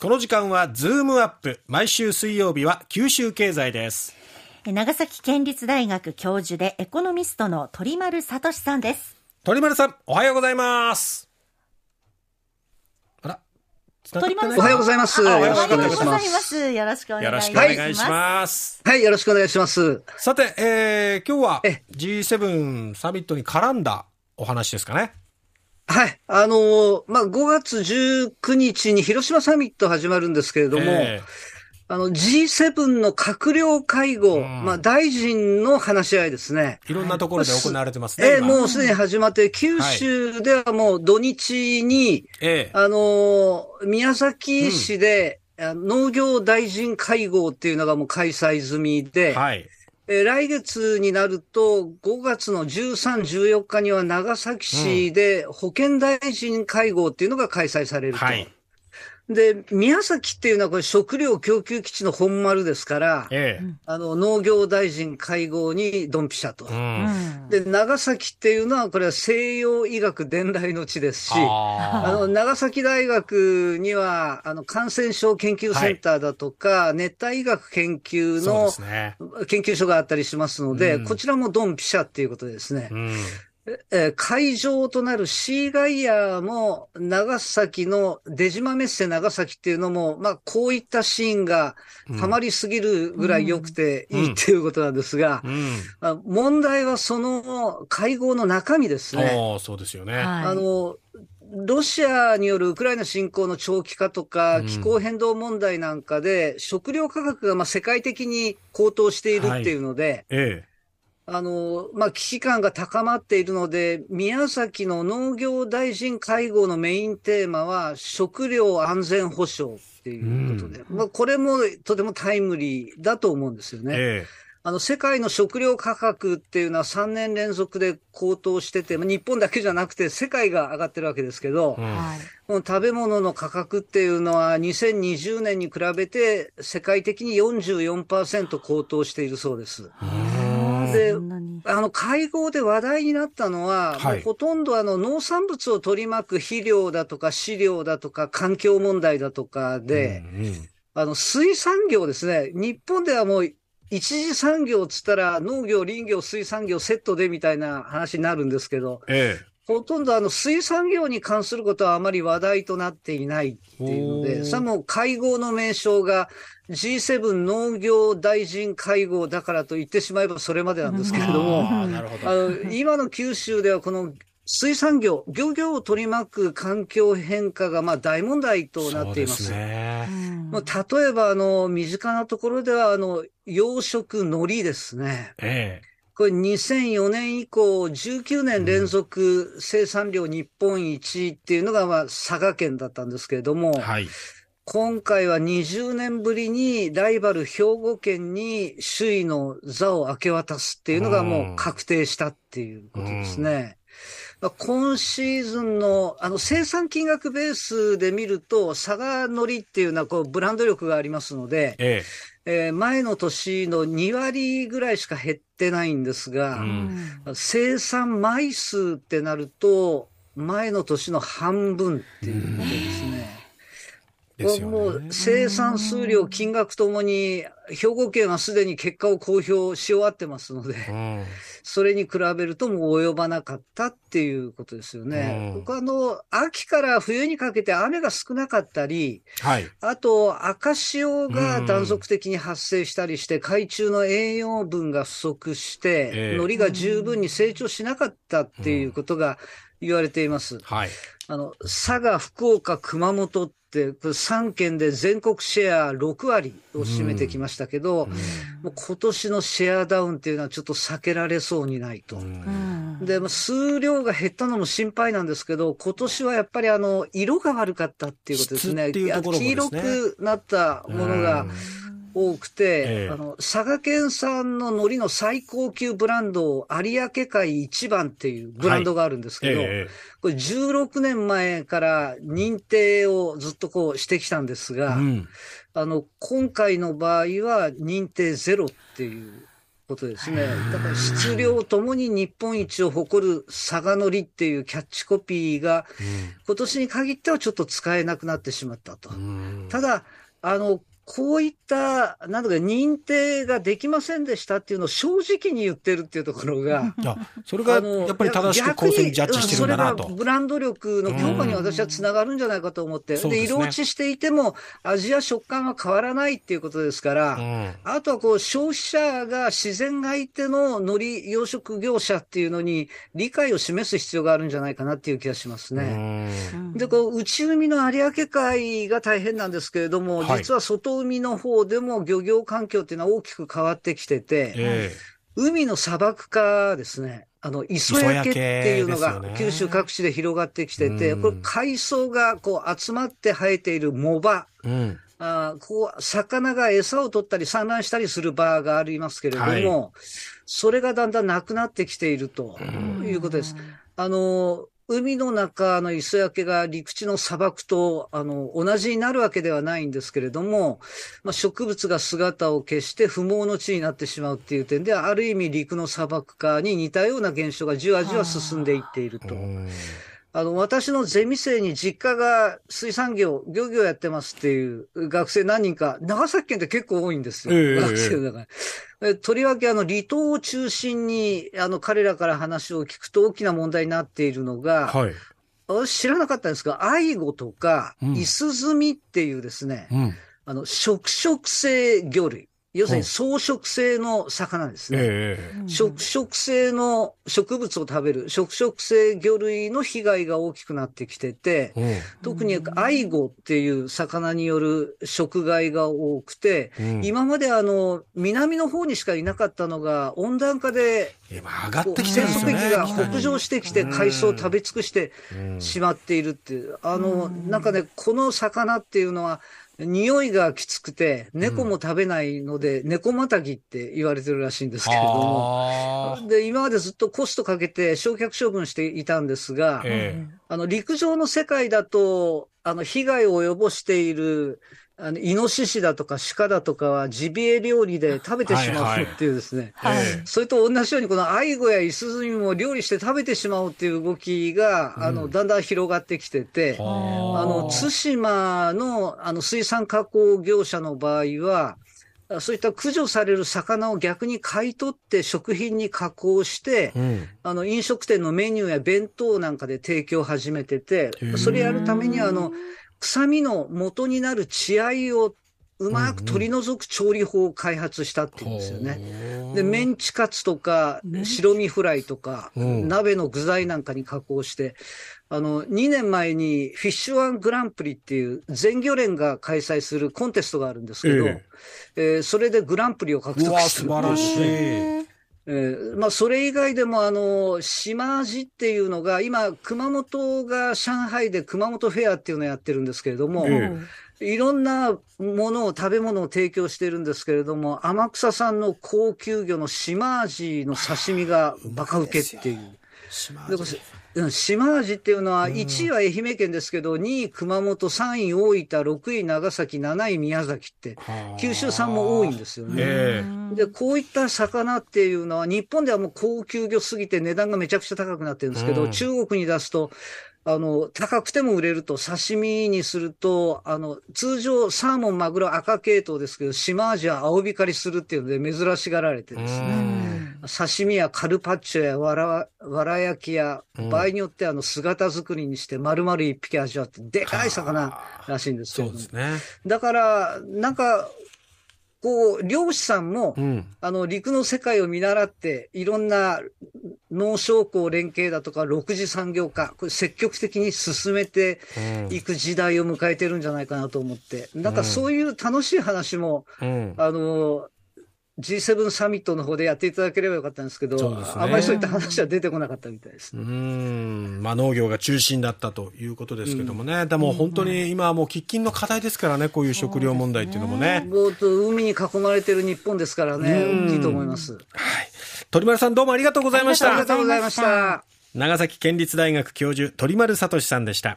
この時間はズームアップ。毎週水曜日は九州経済です。長崎県立大学教授でエコノミストの鳥丸聡さんです。鳥丸さん、おはようございます。あら、鳥丸さん。おはようございますあおはようございますます。よろしくお願いよろしいたします。くお願いします。はい、よろしくお願いします。さて、えー、今日はえ G7 サミットに絡んだお話ですかね。はい。あのーまあ、5月19日に広島サミット始まるんですけれども、えあの G7 の閣僚会合、うんまあ、大臣の話し合いですね。ーいろんなところで行われてますね。えー今もうすでに始まって、九州ではもう土日に、えあのー宮崎市で、あ農業大臣会合っていうのがもう開催済みで、えはい。えー来月になると、5月の13、14日には長崎市で保健大臣会合っていうのが開催されると。はい。で、宮崎っていうのはこれ食料供給基地の本丸ですから、ええあの農業大臣会合にドンピシャと。うん。うんで、長崎っていうのはこれは西洋医学伝来の地ですし、ああの、長崎大学には、あの、感染症研究センターだとか、熱帯医学研究の。研究所があったりしますので、うんこちらもドンピシャっていうことですね。うん。えー会場となるシーガイアも、長崎の出島メッセ長崎っていうのも、まあ、こういったシーンがたまりすぎるぐらい良くていいっていうことなんですが、うん。あ問題はその会合の中身ですね。そうですよね。はいあの、ロシアによるウクライナ侵攻の長期化とかうん、気候変動問題なんかで、食料価格がまあ世界的に高騰しているっていうので、えあの、まあ、危機感が高まっているので、宮崎の農業大臣会合のメインテーマは、食料安全保障っていうことで、まあ、これもとてもタイムリーだと思うんですよえね。えあの、世界の食料価格っていうのは3年連続で高騰してて、まあ日本だけじゃなくて世界が上がってるわけですけど、えうんはい。この食べ物の価格っていうのは2020年に比べて世界的に44%高騰しているそうです。うんであの、会合で話題になったのは、はい。もうほとんどあの農産物を取り巻く肥料だとか飼料だとか環境問題だとかで、うんうん。あの、水産業ですね。日本ではもう一次産業っつったら農業、林業、水産業セットでみたいな話になるんですけど、えほとんどあの水産業に関することはあまり話題となっていないっていうので、それはもう会合の名称が G7 農業大臣会合だからと言ってしまえばそれまでなんですけえれども、あーなるほど。あの今の九州ではこの水産業、漁業を取り巻く環境変化がまあ大問題となっています。すね。もう例えばあの身近なところではあの養殖海苔ですね。えこれ2004年以降19年連続生産量日本一っていうのがまあ佐賀県だったんですけれども、えはい。今回は20年ぶりにライバル兵庫県に首位の座を明け渡すっていうのがもう確定したっていうことですね。まあ今シーズンのあの生産金額ベースで見ると、佐賀海苔っていうのはこうブランド力がありますので、ええー前の年の2割ぐらいしか減ってないんですが、うん生産枚数ってなると、前の年の半分っていうことですね。えですよね。もう生産数量、金額ともに、兵庫県はすでに結果を公表し終わってますので、うんそれに比べるともう及ばなかったっていうことですよね。うん僕あの、秋から冬にかけて雨が少なかったり、はい。あと赤潮が断続的に発生したりして、海中の栄養分が不足して、ええ海苔が十分に成長しなかったっていうことが言われています。はい。あの、佐賀、福岡、熊本これ3県で全国シェア6割を占めてきましたけど、もう今年のシェアダウンっていうのはちょっと避けられそうにないと。うん。で、まあ数量が減ったのも心配なんですけど、今年はやっぱりあの、色が悪かったっていうことですね。すね。黄色くなったものがうん多くて、ええあの、佐賀県産の海苔の最高級ブランド、有明海一番っていうブランドがあるんですけど、えこれ16年前から認定をずっとこうしてきたんですが、えうん。あの、今回の場合は認定ゼロっていうことですね。だから質量ともに日本一を誇る佐賀のりっていうキャッチコピーが、今年に限ってはちょっと使えなくなってしまったと。ただ、あの、こういった、なんだか、認定ができませんでしたっていうのを正直に言ってるっていうところが、それがやっぱり正しく公正にジャッジしてるんだなと。それがブランド力の強化に私はつながるんじゃないかと思って、で、色落ちしていても、味や食感は変わらないっていうことですから、うん、あとはこう、消費者が自然がいての海苔養殖業者っていうのに理解を示す必要があるんじゃないかなっていう気がしますね。で、こう、内海の有明海が大変なんですけれども、実は外海の方でも漁業環境っていうのは大きく変わってきてて、えー、海の砂漠化ですね。あの、磯焼けっていうのが九州各地で広がってきてて、これ海藻がこう集まって生えている藻場。うんあこう、魚が餌を取ったり産卵したりする場がありますけれども、はい、それがだんだんなくなってきているということです。あの、海の中の磯焼けが陸地の砂漠とあの同じになるわけではないんですけれども、まあ、植物が姿を消して不毛の地になってしまうっていう点で、ある意味陸の砂漠化に似たような現象がじわじわ進んでいっていると。あの、私のゼミ生に実家が水産業、漁業やってますっていう学生何人か、長崎県って結構多いんですよ。えー、学生だから。とりわけあの離島を中心にあの彼らから話を聞くと大きな問題になっているのが、はい、私知らなかったんですが、アイゴとか、イスズミっていうですね、うん、あの、食食性魚類。要するに草食性の魚ですね。えー、食食性の植物を食べる、食食性魚類の被害が大きくなってきてて、特にアイゴっていう魚による食害が多くて、うん、今まであの、南の方にしかいなかったのが、温暖化で、上がってきてるんですね。が北上してきて海藻を食べ尽くしてしまっているっていう。あの、なんかね、この魚っていうのは、匂いがきつくて、猫も食べないので、うん、猫またぎって言われてるらしいんですけれども、で、今までずっとコストかけて焼却処分していたんですが、えー、あの、陸上の世界だと、あの、被害を及ぼしているあの、イノシシだとか鹿だとかはジビエ料理で食べてしまうっていうですね。はい、はい、それと同じようにこのアイゴやイスズミも料理して食べてしまうっていう動きが、うん、あの、だんだん広がってきてて、あ。の、対馬のあの水産加工業者の場合は、そういった駆除される魚を逆に買い取って食品に加工して、うん、あの飲食店のメニューや弁当なんかで提供を始めてて、それやるためにあの、臭みの元になる血合いをうまく取り除く調理法を開発したっていうんですよね。で、メンチカツとか、白身フライとか、鍋の具材なんかに加工して、あの、2年前にフィッシュワングランプリっていう全漁連が開催するコンテストがあるんですけど、ええ。ー、それでグランプリを獲得した。素晴らしい。えー、まあ、それ以外でも、あの、島味っていうのが、今、熊本が上海で熊本フェアっていうのをやってるんですけれども、いろんなものを、食べ物を提供してるんですけれども、天草産の高級魚の島味の刺身がバカウケっていう。島味。っていうのは、1位は愛媛県ですけど、2位熊本、3位大分、6位長崎、7位宮崎って、九州産も多いんですよね。で、こういった魚っていうのは、日本ではもう高級魚すぎて値段がめちゃくちゃ高くなってるんですけど、中国に出すと、あの、高くても売れると、刺身にすると、あの、通常、サーモン、マグロ、赤系統ですけど、島味は青光りするっていうので珍しがられてですね、刺身やカルパッチョやわら、わら焼きや、場合によってあの、姿作りにして丸々一匹味わって、でかい魚らしいんですけど、ね、だから、なんか、こう、漁師さんも、うん、あの、陸の世界を見習って、いろんな農商工連携だとか、6次産業化、これ積極的に進めていく時代を迎えてるんじゃないかなと思って、なんかそういう楽しい話も、うん、あの、G7 サミットの方でやっていただければよかったんですけど、ね、あまりそういった話は出てこなかったみたいです、ね、うん、まあ、農業が中心だったということですけどもね、うん、でも本当に今はもう喫緊の課題ですからね、こういう食料問題っていうのもね。ね海に囲まれてる日本ですからね、大きいと思います。はい。鳥丸さんどうもありがとうございました。ありがとうございました。長崎県立大学教授、鳥丸聡さんでした。